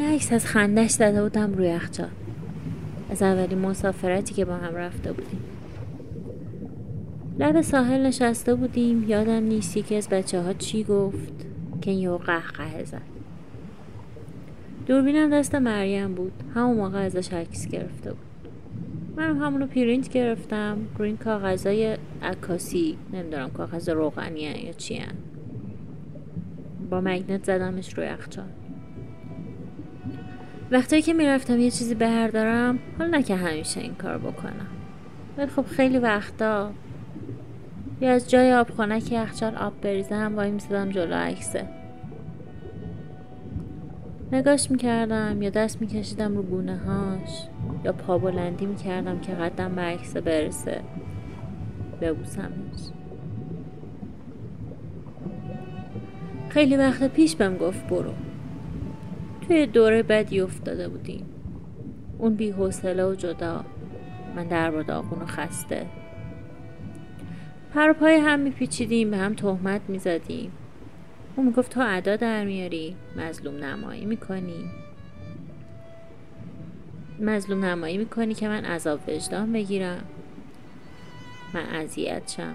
عکس از خندش زده بودم روی یخچال. از اولین مسافرتی که با هم رفته بودیم. لب ساحل نشسته بودیم. یادم نیست یکی از بچه ها چی گفت که یه قهقه زد. دوربینم دست مریم بود. همون موقع ازش عکس گرفته بود. منم همونو پرینت گرفتم. روی این کاغذای عکاسی نمی‌دونم کاغذ روغنی یا چی با مگنت زدمش روی یخچال. وقتی که می‌رفتم یه چیزی بردارم حالا نه که همیشه این کار بکنم. ولی خب خیلی وقتا یا از جای آب که یخچال آب بریزم وای میسیدم جلو عکسه نگاش می‌کردم یا دست میکشیدم رو گونه هاش یا پا بلندی می‌کردم که قدم به عکسه برسه ببوسمش. خیلی وقت پیش بهم گفت برو. توی دوره بدی افتاده بودیم. اون بی حوصله و جدا. من در و خسته. پر پای هم میپیچیدیم به هم تهمت می‌زدیم. اون می‌گفت تو ادا در میاری مظلوم نمایی می‌کنی. مظلوم نمایی می‌کنی که من عذاب وجدان بگیرم. من اذیت شم.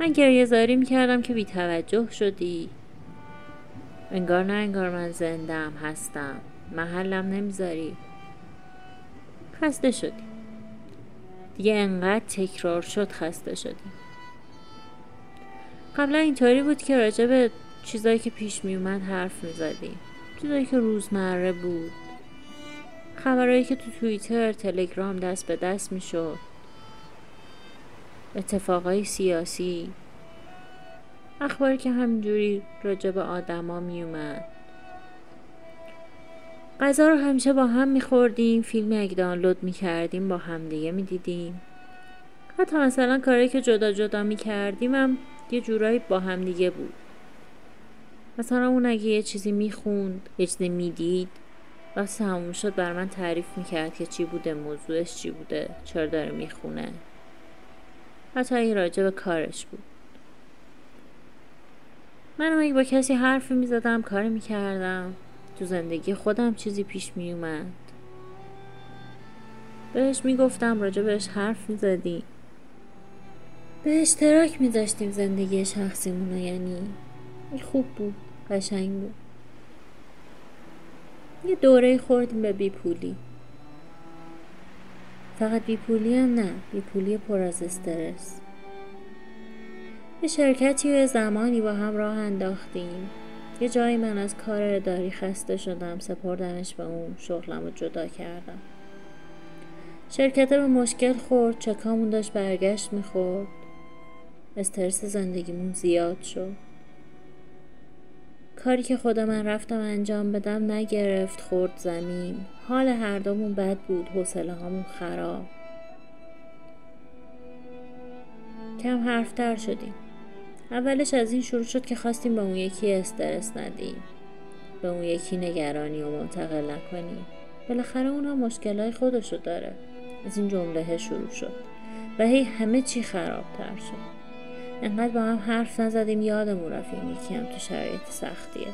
من گریه زاری می‌کردم که بی توجه شدی. انگار نه انگار من زندم هستم. محلم نمی‌ذاری. خسته شدی. دیگه انقدر تکرار شد خسته شدی. قبلا اینطوری بود که راجع به چیزایی که پیش میومد حرف می‌زدیم چیزایی که روزمره بود. خبرهایی که تو توییتر تلگرام دست به دست می‌شد. اتفاقای سیاسی. اخباری که همینجوری راجع به آدما میومد. غذا رو همیشه با هم میخوردیم فیلم اگه دانلود می‌کردیم با هم دیگه می‌دیدیم. حتی مثلا کاری که جدا جدا می‌کردیم هم یه جورایی با هم دیگه بود. مثلا اون اگه یه چیزی می‌خوند یه چیزی می‌دید وقتی تموم شد بر من تعریف می‌کرد که چی بوده موضوعش چی بوده چرا داره می‌خونه. حتی اگه راجع به کارش بود. منم اگه با کسی حرفی می‌زدم کاری می‌کردم. تو زندگی خودم چیزی پیش میومد بهش می‌گفتم راجع بهش حرف می‌زدیم به اشتراک میذاشتیم زندگی شخصیمونو یعنی خوب بود قشنگ بود. یه دوره خوردیم به بیپولی. فقط بیپولی هم نه بیپولی پر از استرس. یه شرکتی و زمانی با هم راه انداختیم. یه جایی من از کار اداری خسته شدم سپردمش به اون شغلم رو جدا کردم. شرکت به مشکل خورد چکامون داشت برگشت می‌خورد. استرس زندگیمون زیاد شد. کاری که خود من رفتم انجام بدم نگرفت خورد زمین. حال هر دومون بد بود حوصله هامون خراب. کم حرفتر شدیم. اولش از این شروع شد که خواستیم به اون یکی استرس ندیم. به اون یکی نگرانی و منتقل نکنیم. بالاخره اون هم مشکلهای خودشو داره. از این جمله شروع شد. و هی همه چی خرابتر شد. انقدر با هم حرف نزدیم یادمون رفتیم یکی هم تو شرایط سختیه.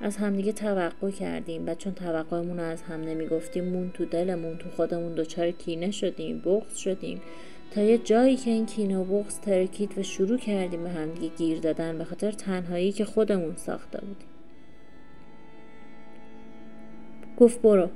از همدیگه توقع کردیم و چون توقعمون رو از هم نمی‌گفتیم مون تو دلمون تو خودمون دچار کینه شدیم بغض شدیم. تا یه جایی که این کینه و بغض ترکید و شروع کردیم به همدیگه گیر دادن به خاطر تنهایی که خودمون ساخته بودیم. گفت برو.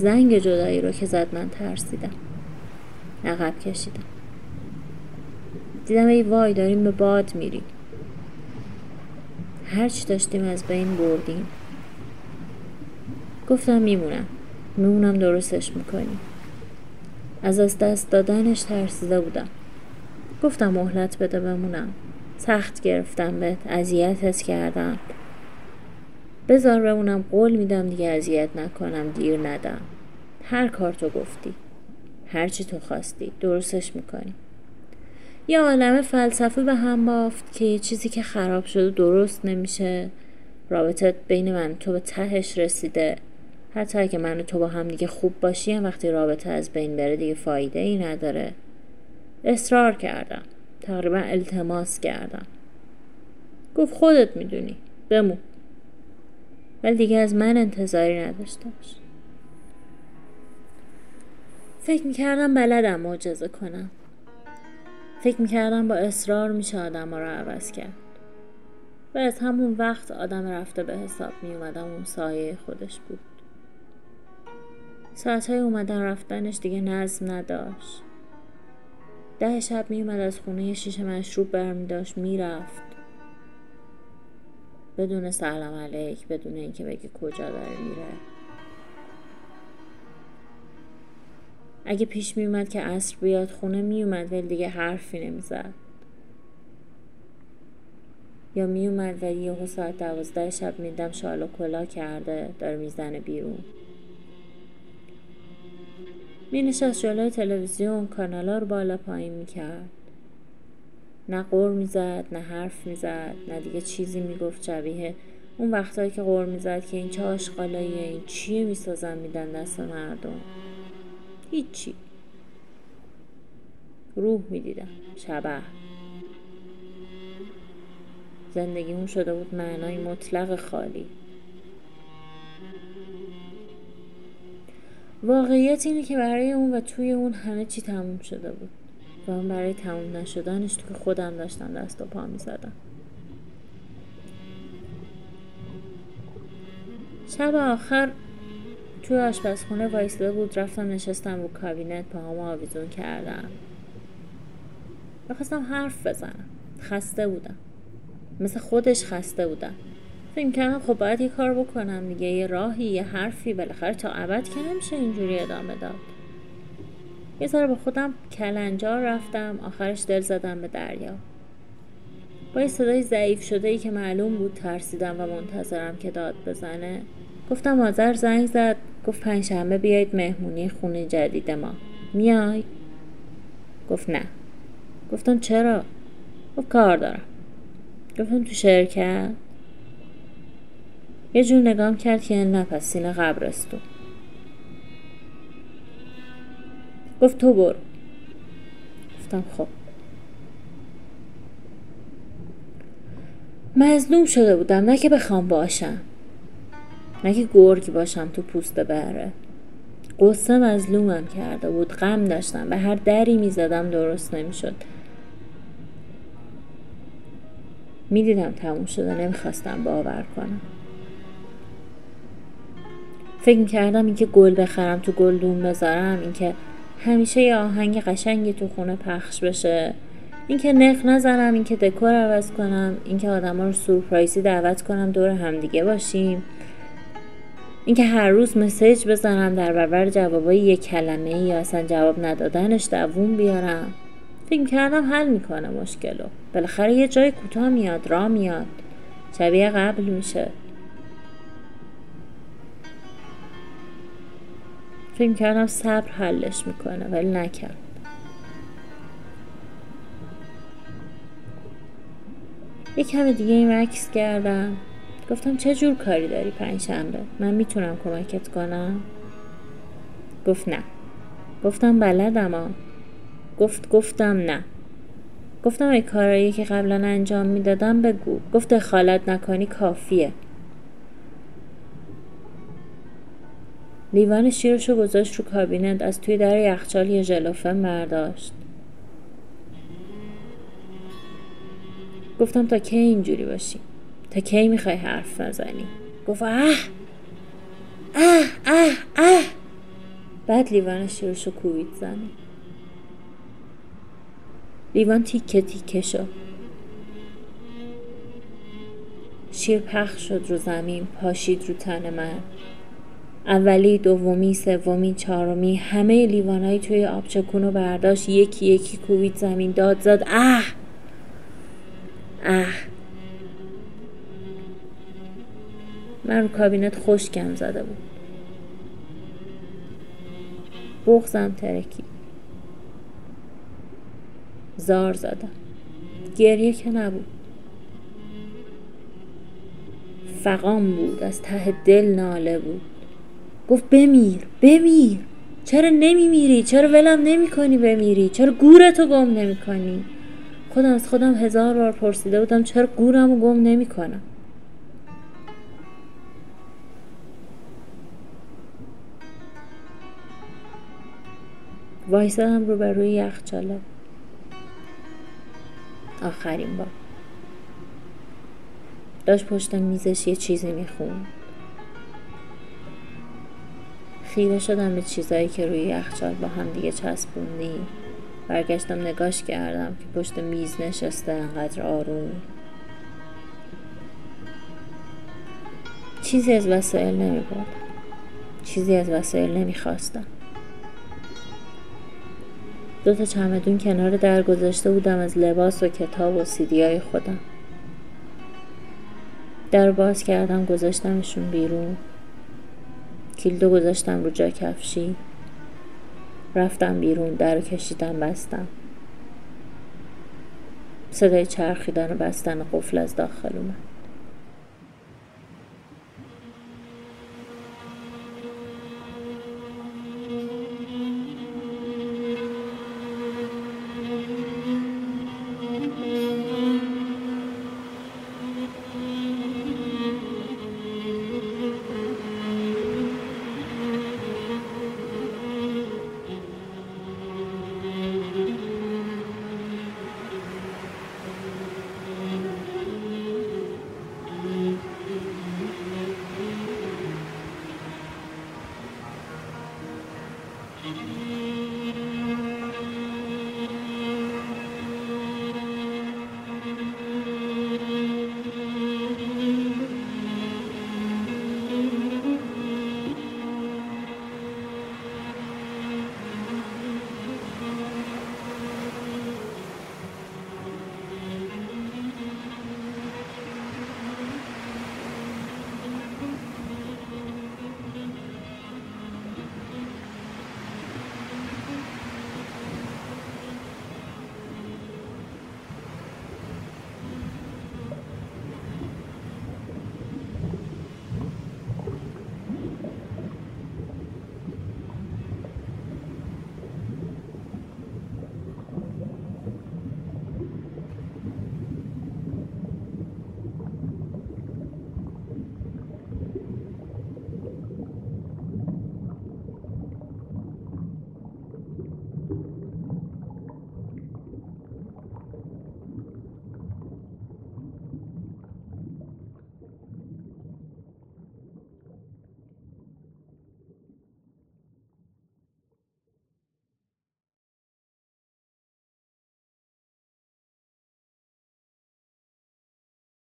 زنگ جدایی رو که زد من ترسیدم. عقب کشیدم. دیدم ای وای داریم به باد میریم. هرچی داشتیم از بین بردیم. گفتم میمونم. میمونم درستش می‌کنیم از از دست دادنش ترسیده بودم. گفتم مهلت بده بمونم. سخت گرفتم بهت اذیتت کردم. بذار بمونم قول میدم دیگه اذیت نکنم دیر ندم هر کار تو گفتی. هر چی تو خواستی. درستش می‌کنی. یه عالم فلسفه به هم بافت که یه چیزی که خراب شده درست نمیشه. رابطه بین من تو به تهش رسیده. حتی اگه من و تو با هم دیگه خوب باشیم وقتی رابطه از بین بره دیگه فایده ای نداره. اصرار کردم. تقریبا التماس کردم. گفت خودت می‌دونی. بمون. ولی دیگه از من انتظاری نداشته باش. فکر می‌کردم بلدم معجزه کنم. فکر می‌کردم با اصرار میشه آدم رو عوض کرد. و از همون وقت آدم رفته به حساب میومدم اون سایه خودش بود. ساعت های اومدن رفتنش دیگه نظم نداشت. ده شب میومد از خونه شیشه مشروب برمی داشت می‌رفت. بدون سلام علیک بدون اینکه بگه کجا داره میره. اگه پیش میومد که عصر بیاد خونه میومد ولی دیگه حرفی نمی‌زد. یا میومد ولی یهو ساعت دوازده شب میدم شال و کلا کرده داره می‌زنه بیرون. می نشست جلوی تلویزیون کانالا رو بالا پایین می کرد. نه قور می‌زد نه حرف می‌زد نه دیگه چیزی می‌گفت شبیه اون وقتهایی که قور می‌زد که این چه آشغالاییه این چیه می‌سازن میدن دست مردم. هیچی. روح می‌دیدم شبه. زندگیمون شده بود معنای مطلق خالی. واقعیت اینه که برای اون و توی اون همه چی تموم شده بود. و من برای تموم نشدنش تو که خودم داشتم دست و پا می زدم شب آخر توی آشپزخونه وایسده بود رفتم نشستم رو کابینت پاهامو آویزون کردم. بخواستم حرف بزنم. خسته بودم. مثل خودش خسته بودم. فکر کردم خب باید یه کار بکنم دیگه یه راهی یه حرفی. بالاخره تا ابد که نمیشه اینجوری ادامه داد. یه ذره با خودم کلنجار رفتم آخرش دل زدم به دریا. با یه صدای ضعیف شده ای که معلوم بود ترسیدم و منتظرم که داد بزنه گفتم مادر زنگ زد گفت پنجشنبه بیایید مهمونی خونه جدید ما. میای؟ گفت نه. گفتم چرا؟ گفت کار دارم. گفتم تو شرکت؟ یه جور نگام کرد که نه پس سینه قبرستون. گفت تو برو. گفتم خب. مظلوم شده بودم نه که بخوام باشم. نه که گرگ باشم تو پوست بره. قصه مظلومم کرده بود غم داشتم به هر دری می‌زدم درست نمی‌شد. می‌دیدم تموم شده نمی‌خواستم باور کنم. فکر کردم اینکه گل بخرم تو گلدون بذارم اینکه همیشه یه آهنگ قشنگی تو خونه پخش بشه. اینکه نخ نزنم اینکه دکور عوض کنم اینکه آدما رو سورپرایزی دعوت کنم دور همدیگه باشیم. اینکه هر روز مسیج بزنم در برابر جوابای یک کلمه یا اصلا جواب ندادنش دووم بیارم. فکر کردم حل می‌کنه مشکلو. بالاخره یه جای کوتاه میاد را میاد. شبیه قبل میشه. فکر کردم صبر حلش می‌کنه ولی نکرد. یه کم دیگه مکس کردم. گفتم چه جور کاری داری پنجشنبه؟ من می‌تونم کمکت کنم؟ گفت نه. گفتم بلدم ها گفت گفتم نه. گفتم ای کارایی که قبلا انجام می‌دادم بگو. گفت دخالت نکنی کافیه. لیوان شیرشو گذاشت رو کابینت از توی در یخچال یه ژلوفن برداشت. گفتم تا کی اینجوری باشی؟ تا کی می‌خوای حرف نزنی گفت اه! اه! اه! اه! بعد لیوان شیرش رو کوبید زمین. لیوان تیکه تیکه شد. شیر پخش شد رو زمین پاشید رو تن من. اولی دومی سومی چهارمی همه لیوانایی توی آبچکون رو برداشت. یکی یکی کوبید زمین. داد زد. اه! اه! من رو کابینت خشکم زده بود. بغزم ترکی زار زدم. گریه که نبود. فقام بود. از ته دل ناله بود. گفت بمیر بمیر. چرا نمیمیری؟ چرا ولم نمی کنی بمیری؟ چرا گورتو گم نمی کنی خودم از خودم هزار بار پرسیده بودم چرا گورمو گم نمی کنم وایسادم رو بر روی یخچاله آخرین بار. داشت پشت میزش یه چیزی می‌خوند. خیره شدم به چیزایی که روی یخچال با هم دیگه چسبوندی. برگشتم نگاش کردم که پشت میز نشسته انقدر آروم. چیزی از وسایل نمی چیزی از وسایل نمی خواستم. دو تا چمدون کنار در گذاشته بودم از لباس و کتاب و سیدی های خودم. در باز کردم گذاشتمشون بیرون. کیلدو گذاشتم رو جا کفشی. رفتم بیرون در کشیدم بستم. صدای چرخیدن و بستن قفل از داخل اومد.